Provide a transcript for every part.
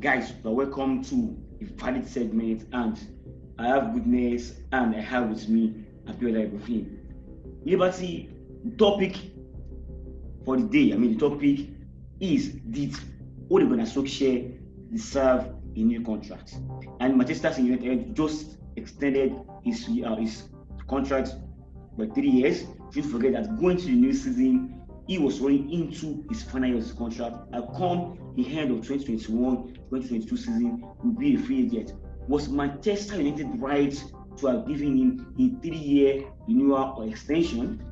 guys, welcome to the valid segment, and I have goodness, and I have with me Abiola Ibrahim. Liberty topic for the day. I mean, the topic is did Ole Gunnar Solskjaer deserve a new contract? And Manchester United just extended his uh, his contract by three years. Don't forget that going to the new season, he was running into his final year of his contract. And come the end of 2021-2022 season, will be a free agent. Was Manchester United right to have given him a three-year renewal or extension?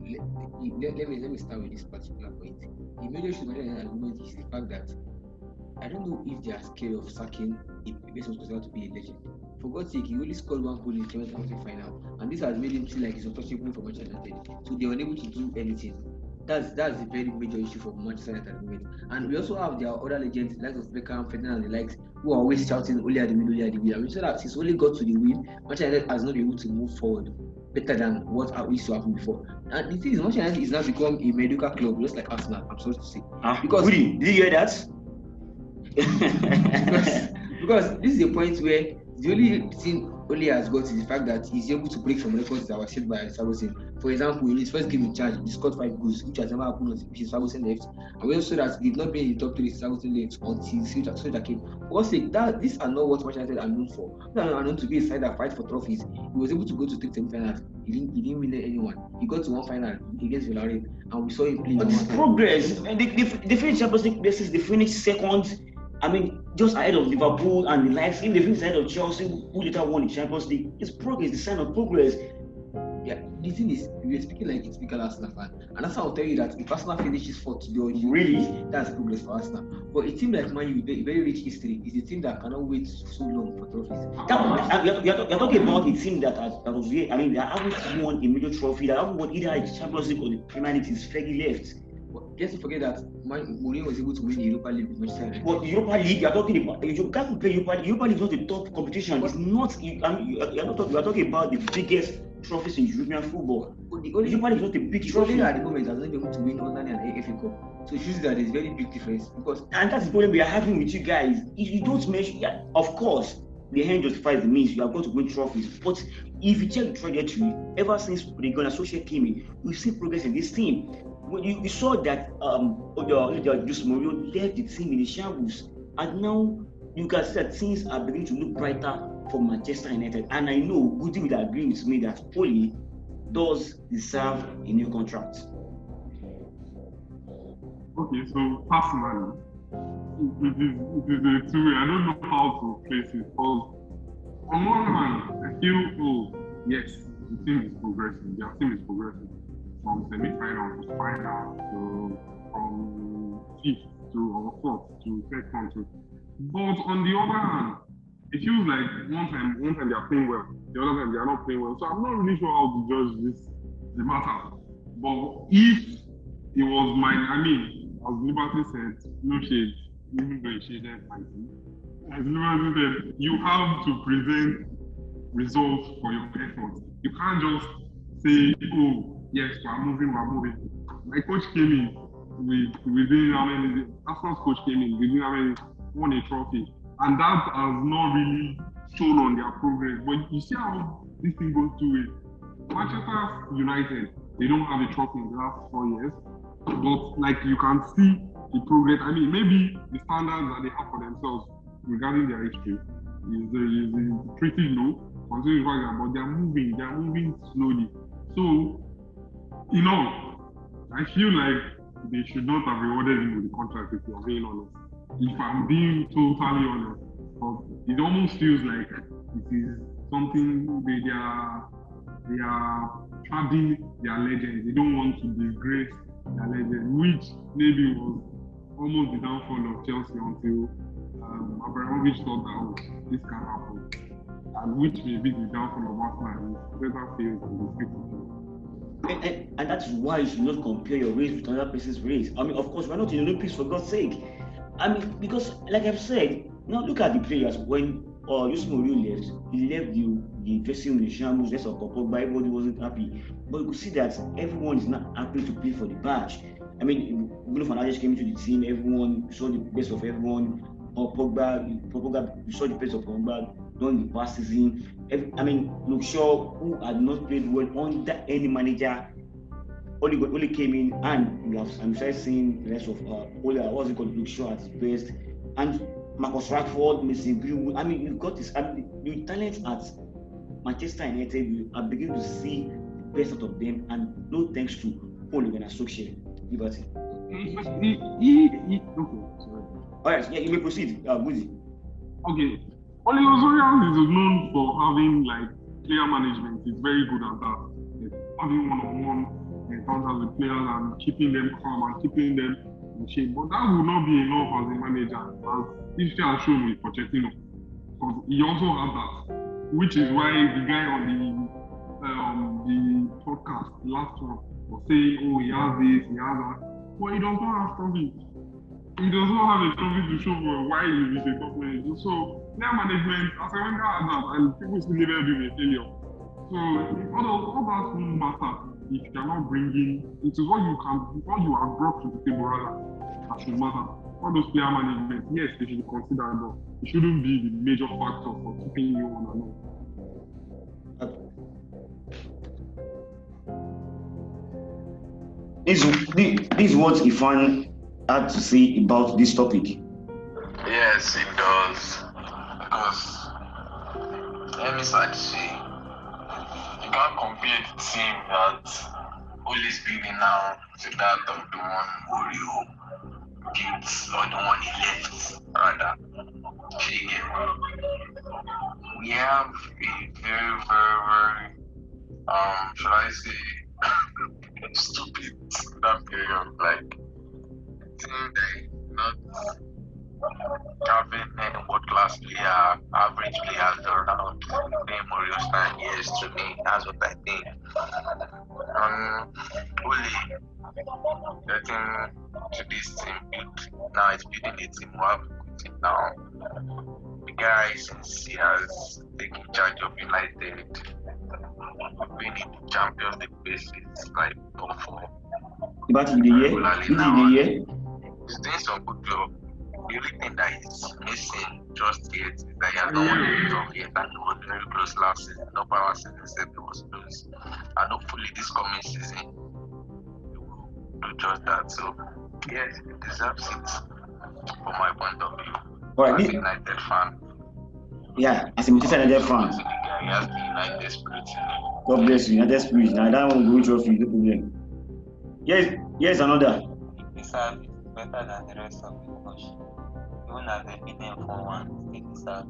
Let, let, me let me start with this particular point. The major issue argument is the fact that I don't know if they are scared of sacking a person who's considered to be a legend. For God's sake, he only scored one goal in the Champions final, and this has made him feel like he's untouchable for Manchester United. So they were unable to do anything. That's that's a very major issue for Manchester United at the moment. And we also have their other legends, like of Beckham, Ferdinand, and the likes, who are always shouting only at the middle, only at the middle. And we said that since only got to the win, Manchester United has not been able to move forward better than what used to happen before. And the thing is, Manchester United is now become a mediocre club, just like Arsenal. I'm sorry to say. Ah, because really, did you hear that? because, because this is a point where the only thing Ole has got is the fact that he's able to break some records that were set by Ferguson. For example, in his first game in charge, he scored five goals, which has never happened since Ferguson left. And we also that he did not be in the top three since Ferguson left until Solskjaer came. For God's sake, that these are not what Manchester United are known for. They are known to be a side that fight for trophies. He was able to go to three semi-finals. He didn't, he didn't win anyone. He got to one final against Villarreal, and we saw him play. But it's progress. Eh, they, they, they finished Champions League basis. They finished second I mean, just ahead of Liverpool and the likes, even the finish ahead of Chelsea, who later won the Champions League. It's progress, the sign of progress. Yeah, the thing is, we are speaking like it's typical Arsenal fan, and that's how I'll tell you that if Arsenal finishes fourth today, really, that's progress for Arsenal. But a team like Man U, with very, very rich history, is a team that cannot wait so long for trophies. That, uh, you're, you're, you're, talking about a team that has, that was, I mean, they haven't won a major trophy, they haven't won either the Champions League or the Premier League since Fergie left. Let's forget that Mourinho was able to win the Europa League with Manchester United. But Europa League, you're talking about you can't compare Europa League. Europa League is not the top competition. But it's not. You, I mean, you're not talking. You're talking about the biggest trophies in European football. But the only Europa League is not a big trophy at the moment. Has not been able to win only an FA Cup. So it shows that there's very big difference because. And that's the problem we are having with you guys. If you don't mention, yeah, of course, the end justifies the means. You are going to win trophies, but if you check the trajectory, ever since the Gunnar Solskjaer came in, we've seen progress in this team you, you saw that um Jose Mourinho left the team in the shambles, and now you can see that things are beginning to look brighter for Manchester United. And I know Goody will agree with me that Ole does deserve a new contract. Okay, so personally, it is it is a two way. I don't know how to place it because on one hand, I feel oh yes, the team is progressing, their team is progressing from semi-final to final to from fifth to or fourth to second to. But on the other hand, it feels like one time one time they are playing well, the other time they are not playing well. So I'm not really sure how to judge this the matter. But if it was my, I mean, as Liberty said, no shade, even though it shaded my team. As Liberty said, you have to present results for your effort. You can't just say, oh, yes, we're moving, we're moving. My coach came in with within how many Arsenal's coach came in within how many won a trophy. And that has not really shown on their progress. But you see how this thing goes through it. Manchester United, they don't have a trophy in the last four years. But like you can see the progress. I mean, maybe the standards that they have for themselves regarding their history is, is, is pretty low, but they're moving, they're moving slowly. So you know, I feel like they should not have rewarded him with the contract if you're being honest. If I'm being totally honest, it almost feels like it is something they, they are they are padding their legends. They don't want to disgrace their legends, which maybe was almost the downfall of Chelsea until um, Abramovich thought that oh, this can happen, and which may be the downfall of Arsenal. Better fails than the people. And, and, and, that's why you should not compare your race with another person's race. I mean, of course, we're not in the Olympics for God's sake. I mean, because like I've said, now look at the players. When uh, Jose Mourinho left, he left the the dressing room in shambles, just of Pogba, everybody wasn't happy. But you could see that everyone is not happy to play for the badge. I mean, Bruno Fernandes came into the team, everyone saw the best of everyone. Or Pogba, Pogba, you saw the pace of Pogba during the past season. Every, I mean, Luke Shaw, who had not played well under any manager, only got, only came in and have I'm sure seeing the rest of uh, Ole, what's it called, Luke Shaw at his best, and Marcus Rashford, Mason Greenwood. I mean, you've got this. I mean, the talent at Manchester United, you are beginning to see the best out of them, and no thanks to Ole Gunnar Solskjaer. Liberty. All right, yeah, you may proceed, uh, Muzi. Okay. Ole Gunnar is known for having like player management. He's very good at that. Having one-on-one encounters with players and keeping them calm and keeping them in shape. But that would not be enough as a manager, as Issue has shown with Pochettino. Because he also had that, which is why the guy on the um, the podcast, last one, was saying, oh, he has this, he has that. But he does not have trophies. He does not have a trophy to show for why he is a top manager. So, player management, as a Wenger has that, and people still label him a failure. So, all, all that won't matter if you are not bringing, it is what you can, what you have brought to the table rather, that should matter. All those player management, yes, they should be considered, but it shouldn't be the major factor for keeping you on and on. This, this, this is what Ifan had to say about this topic. Yes, it does. Because let me start to say, you can't compare the team that always building now to that of the one Oreo built or the one he left, rather. We have a very, very, very, um, should I say, stupid that period. Like, is not having any world class player, average players around playing Mourinho's nine years to me. That's what I think. Um, Uli getting to this team build now it's building a team who have team now. The guy since he has taken charge of United, in the Champions League basis like top four. About in the year, in the year, He's doing some good job. The only thing that is missing just yet is that he has not won a job yet and he was very close last season. Not by our season, said he was close. And hopefully this coming season he will do just that. So yes, he deserves it from my point of view. All right, As a this- United fan. yeah, as a Manchester United fan, So the guy, He has the United spirit in him. God bless you. United Spirit. Now that one going trophy, no problem. Yes, yes, another. He deserves it better than the rest of the coach. Even as they beat them for one, they deserve.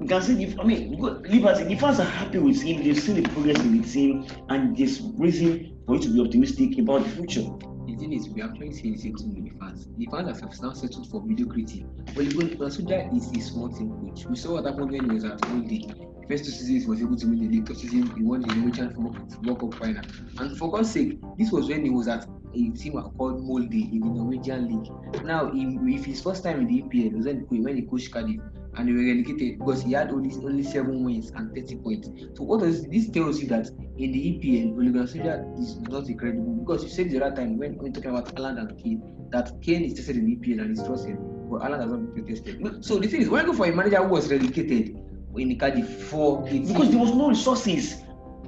You can see, the, I mean, Liberty, the fans are happy with him. They've seen the progress in the team, and there's reason for you to be optimistic about the future. The thing is, we are saying the same thing with the fans. The fans have now settled for mediocrity. Well, even Masuda is a small team coach. We saw what happened when he was at Molde. The first two seasons, he was able to win the league. Third season, he won the Norwegian Football Cup final. And for God's sake, this was when he was at a team called Molde in the Norwegian league. Now, if, his first time in the EPL was when, when he coached Cardiff and they were relegated because he had only only seven wins and 30 points. So what does this tells you that in the EPL, Ole Gunnar is not incredible because you said the other time when, when talking about Haaland and Kane that Kane is tested in the EPL and he's trusted, but Haaland has not been tested. So the thing is, why go for a manager who was relegated in the Cardiff for? Because there was no resources.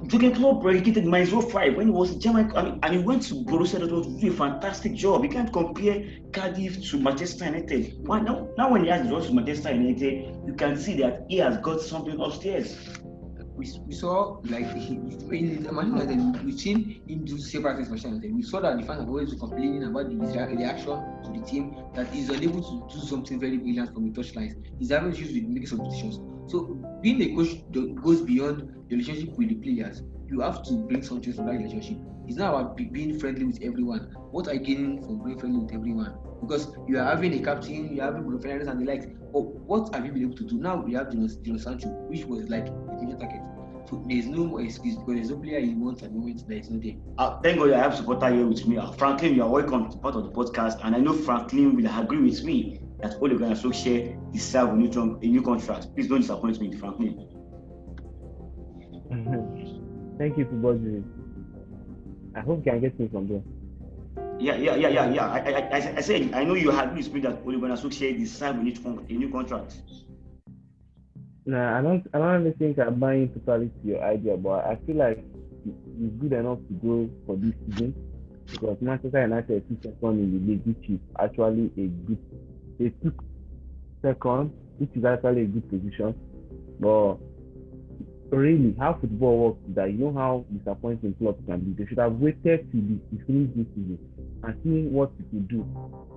Jurgen Klopp relegated Mainz 05 when he was German, I mean, and he went to Borussia Dortmund to do a fantastic job. You can't compare Cardiff to Manchester United. Why now? Now when he has results to Manchester United, you can see that he has got something upstairs. We, we saw like in Manchester United, we've seen him do several things. We saw that the fans have always been complaining about the, reaction to the team, that he's unable to do something very brilliant from the touchlines. He's having issues with making substitutions. So being a coach goes beyond the relationship with the players. You have to bring something to that relationship. It's not about be- being friendly with everyone. What are you gaining from being friendly with everyone? Because you are having a captain, you are having Fernandes and the likes. But what have you been able to do? Now we have Jadon Sancho, which was like a major target. So there's no more excuse because there's no player you want at the moment that is not there. Uh, thank God I have supporter here with me. Uh, Franklin, you are welcome to part of the podcast, and I know Franklin will agree with me that Ole Gunnar Solskjaer deserve a new, tron- a new contract. Please don't disappoint me, Franklin. Thank you, football Jury. I hope you can get me from there. Yeah, yeah, yeah, yeah, yeah. I, I, I, I said I know you had with me that Ole Gunnar Solskjaer is signed with each con- a new contract. Nah, I don't. I don't really think I'm buying totally to your idea, but I feel like it's good enough to go for this season because Manchester United took second in the league, which is actually a good. They took second, which is actually a good position. But really, how football works is that you know how disappointing clubs can be. They should have waited till the, the finish this season and see what they could do.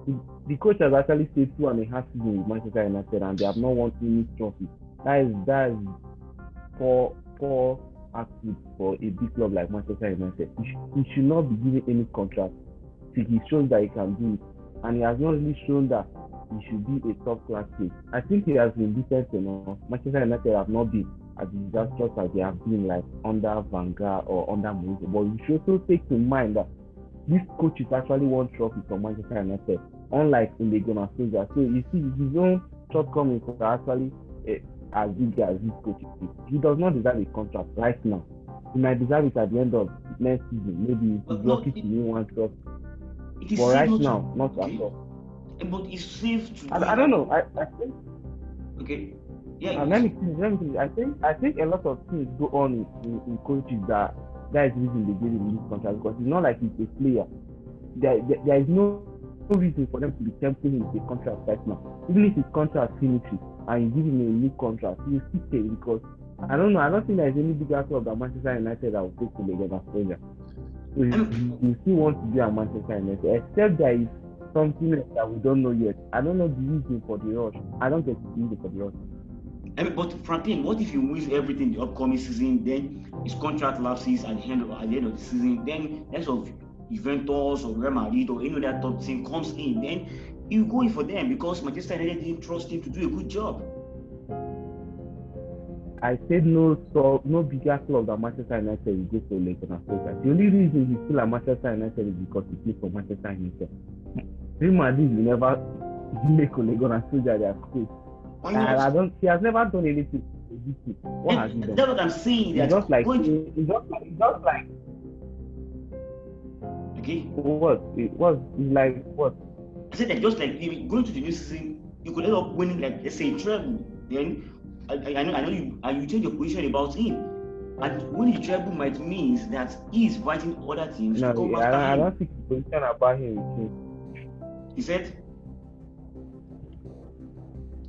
The, the coach has actually stayed two and a half seasons with Manchester United and they have not won any trophy. That is that is poor poor attitude for a big club like Manchester United. He, sh- he should not be given any contract till he shows that he can do it. And he has not really shown that he should be a top class coach. I think he has been decent enough. Manchester United have not been as disastrous as they have been like under Van Gaal or under Mourinho. But you should also take in mind that this coach is actually one trophy for Manchester United, unlike Ole Gunnar Solskjaer. So you see, his own shortcomings are actually uh, as big as this coach is. He does not deserve a contract right now. He might deserve it at the end of next season. Maybe he's lucky to win one trophy. But right now, not at all. Eh, But it's safe to. I, I don't know. I, I think Okay. Yeah. Let me let me. I think I think a lot of things go on in, in, in coaches that that is reason they give him this contract because it's not like he's a player. There, there, there is no, no reason for them to be tempting him with a contract right now. Even if his contract finishes and you give him a new contract, he will still pay because I don't know. I don't think there is any bigger club than Manchester United that will take to Legend Australia. So he, he, he still wants to be at Manchester United, except there is something else that we don't know yet. I don't know the reason for the rush. I don't get the reason for the rush. I mean, but Franklin, what if he wins everything the upcoming season? Then his contract lapses at the end of at the end of the season. Then next of Juventus or Real Madrid or any other top team comes in, then you go in for them because Manchester United didn't trust him to do a good job. I said no so no bigger club than Manchester United will go for Ole Gunnar Solskjaer. The only reason he's still at Manchester United is because he plays for Manchester United. Real Madrid will never make Ole Gunnar Solskjaer their coach. And I don't he has never done anything. What has he done? that's what I'm saying. It's just like to- it's just like it's just like okay. what it was like what I said that just like if going to the new season, you could end up winning like let's say a treble. Then I, I, I know I know you and you change your position about him. And winning the treble might means that he is fighting other teams to no come I, after don't- I him. don't think the position about him. He said,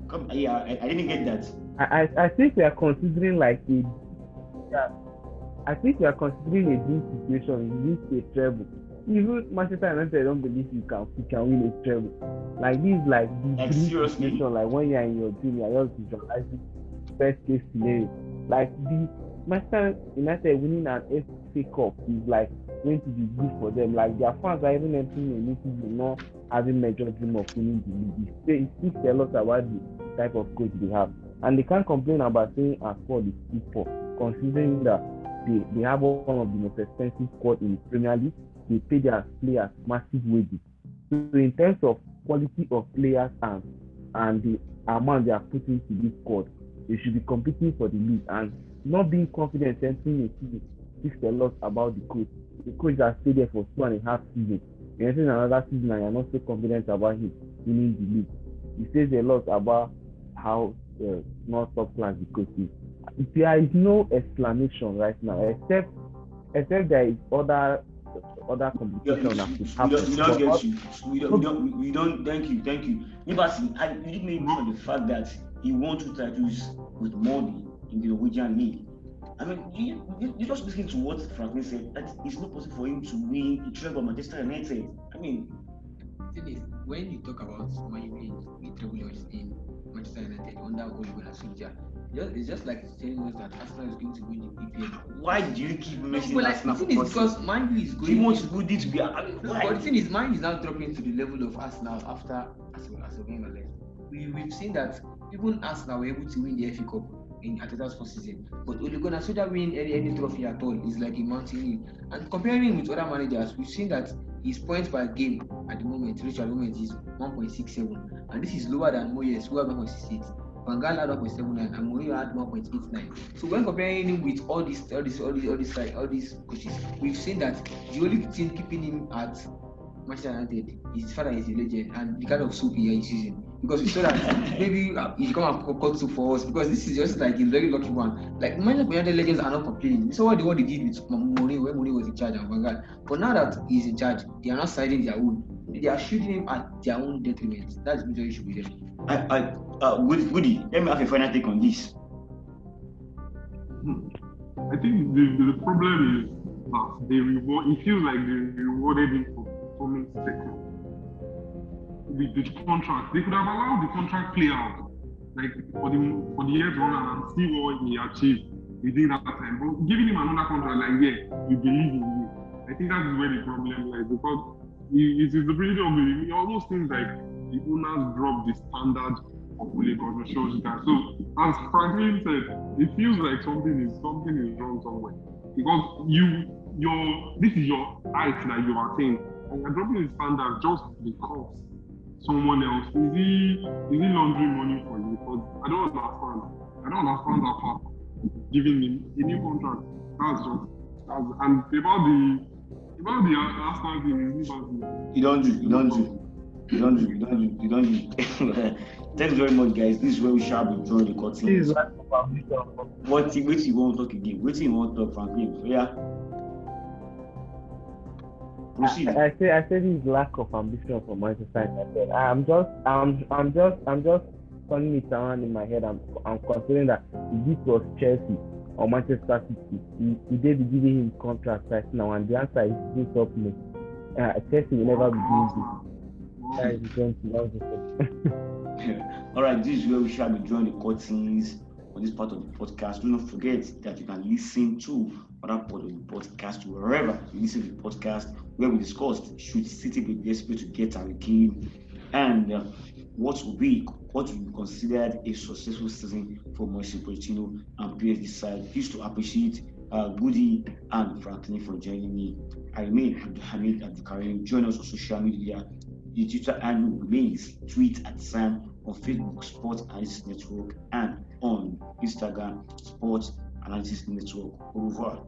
"Come, yeah, I, I didn't get that." I, I, I think we are considering like a yeah, I think we are considering a dream situation, in this a treble. Even Manchester United don't believe you can you can win a treble. Like this like the Like, seriously? like when you're in your dream, you're just visualizing best case scenario. Like the Manchester United winning an FA Cup is like going to be good for them. Like their fans are even entering a new season not having major dream of winning the league. It speaks a lot about the type of coach they have. And they can't complain about saying as for the people, considering that they, they have one of the most expensive squad in the Premier League. They pay their players massive wages. So in terms of quality of players and and the amount they are putting to this squad, they should be competing for the league and not being confident entering a season speaks a lot about the coach. The coach that stayed there for two and a half seasons. Entering another season and you're not so confident about him winning the league. It says a lot about how uh, not top class the coach is. There is no explanation right now except except there is other other We don't, that could happen. we don't get you. We don't, we don't, we don't. Thank you, thank you. Liberty, I you did make mention of the fact that he won two titles with Molde in the Norwegian league. I mean, you, you, you just listen to what Franklin said. That it's not possible for him to win the treble at Manchester United. I mean, The thing is, when you talk about Man U winning the treble in Manchester United under Ole Gunnar Solskjaer, just, it's just like telling us that Arsenal is going to win the EPL. why do you keep No, mentioning like, Arsenal? the thing is because Man U is he wants Goody to be. I mean, No, but the thing is, mine is now dropping to the level of Arsenal after Arsenal as left. We we've seen that even Arsenal were able to win the FA Cup in Arteta's first season, but Ole Gunnar Solskjaer winning any, any trophy at all is like a mountain. And comparing him with other managers, we've seen that his points per game at the moment, reach at the moment is 1.67, and this is lower than Moyes, who had 1.68. Van Gaal had 1.79 and Mourinho had 1.89. So when comparing him with all these, all these, all these, all these, like, all these coaches, we've seen that the only thing keeping him at Manchester United, his father is a legend, and the kind of soup he is using. Because we saw that maybe uh, he come and cut soup for us because this is just like a very lucky one. Like Manchester United legends are not complaining. So what they what they did with Mourinho when Mourinho was in charge and Van Gaal. But now that he's in charge, they are not siding their own. They are shooting him at their own detriment. That's the major issue with them. I, I, uh, Woody, Woody, let me have a final take on this. I think the, the problem is that they reward. It feels like they rewarded him for performing second. With the contract, they could have allowed the contract play out, like for the for the year to run and see what he achieved within that time. But giving him another contract, like yeah, we believe in you. I think that is where the problem lies because it, is the beauty of. It almost seems like the owners drop the standard of Lagos and shows that. So as Franklin said, it feels like something is something is wrong somewhere because you your this is your height that you are saying and you're dropping the standard just because someone else is he is he laundering money for you because I don't understand I don't understand that part giving him a new contract that's just that's, and about the about the Arsenal thing is You don't do, you don't do. You don't do, you don't do, you don't do. Thanks very much, guys. This is where we shall be drawing the This is curtains. lack of ambition. What you wait you won't talk again. Wait you won't talk, Franklin. Yeah. Proceed. I, I say I say this lack of ambition for Manchester United. I'm just I'm I'm just I'm just turning it around in my head. I'm I'm considering that if this was Chelsea or Manchester City, would they be giving him contract right now? And the answer is this up no. Uh, Chelsea will never be doing this. That is going to Manchester. All right, this is where we shall be drawing the curtains on this part of the podcast. Do not forget that you can listen to other part of the podcast wherever you listen to the podcast where we discussed should City be desperate to get Harry Kane and uh, what will be what will be considered a successful season for Mauricio Pochettino and PSG side. Used to appreciate uh, Goody and Franklin for joining me. I remain Abdulhamid Abdulkarim. Join us on social media. The Twitter handle remains tweet at Sam on Facebook Sports Analysis Network and on Instagram Sports Analysis Network. Au revoir.